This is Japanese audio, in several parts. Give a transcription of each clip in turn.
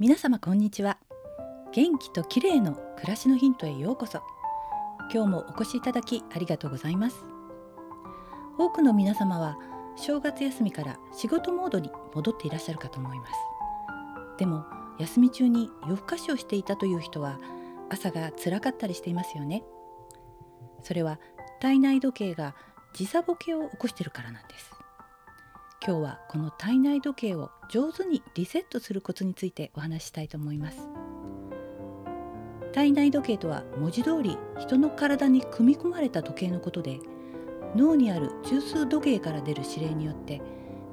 皆様こんにちは。元気と綺麗の暮らしのヒントへようこそ。今日もお越しいただきありがとうございます。多くの皆様は正月休みから仕事モードに戻っていらっしゃるかと思います。でも休み中に夜更かしをしていたという人は朝が辛かったりしていますよね。それは体内時計が時差ボケを起こしているからなんです。今日はこの体内時計を上手にリセットするコツについてお話したいと思います。体内時計とは文字通り人の体に組み込まれた時計のことで脳にある中枢時計から出る指令によって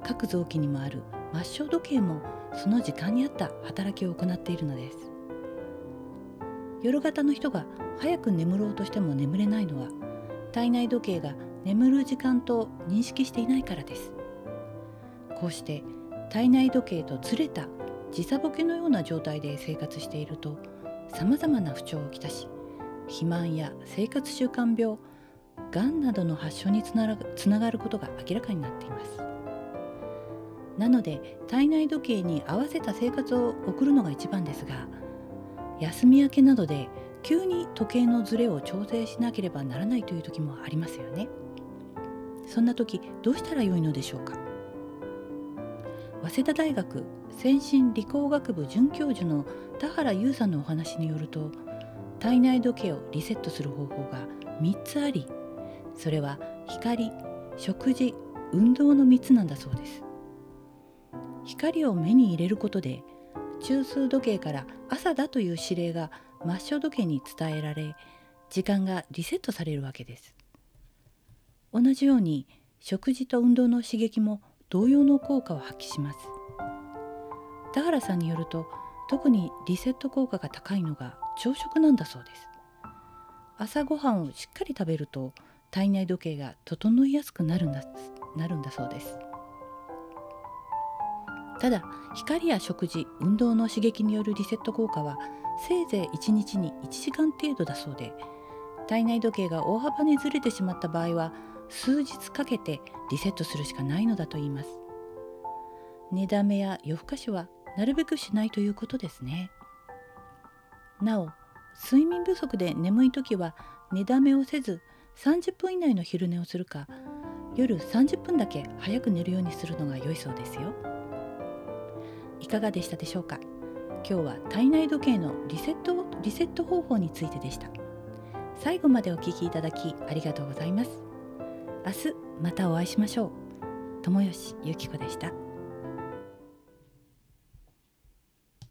各臓器にもある末梢時計もその時間に合った働きを行っているのです。夜型の人が早く眠ろうとしても眠れないのは体内時計が眠る時間と認識していないからです。こうして体内時計とずれた時差ボケのような状態で生活しているとさまざまな不調をきたし肥満や生活習慣病がんなどの発症につながることが明らかになっています。なので体内時計に合わせた生活を送るのが一番ですが休み明けなどで急に時計のずれを調整しなければならないという時もありますよね。そんな時どうしたらよいのでしょうか？早稲田大学先進理工学部准教授の田原優さんのお話によると体内時計をリセットする方法が3つありそれは光食事運動の3つなんだそうです。光を目に入れることで中枢時計から朝だという指令が末梢時計に伝えられ時間がリセットされるわけです。同じように食事と運動の刺激も同様の効果を発揮します。田原さんによると特にリセット効果が高いのが朝食なんだそうです。朝ごはんをしっかり食べると体内時計が整いやすくなるんだなるんだそうです。ただ光や食事運動の刺激によるリセット効果はせいぜい1日に1時間程度だそうで体内時計が大幅にずれてしまった場合は数日かけてリセットするしかないのだと言います。寝だめや夜更かしはなるべくしないということですね。なお睡眠不足で眠い時は寝だめをせず30分以内の昼寝をするか夜30分だけ早く寝るようにするのが良いそうですよ。いかがでしたでしょうか？今日は体内時計のリセットリセット方法についてでした。最後までお聞きいただきありがとうございます。明日またお会いしましょう。友吉ゆき子でした。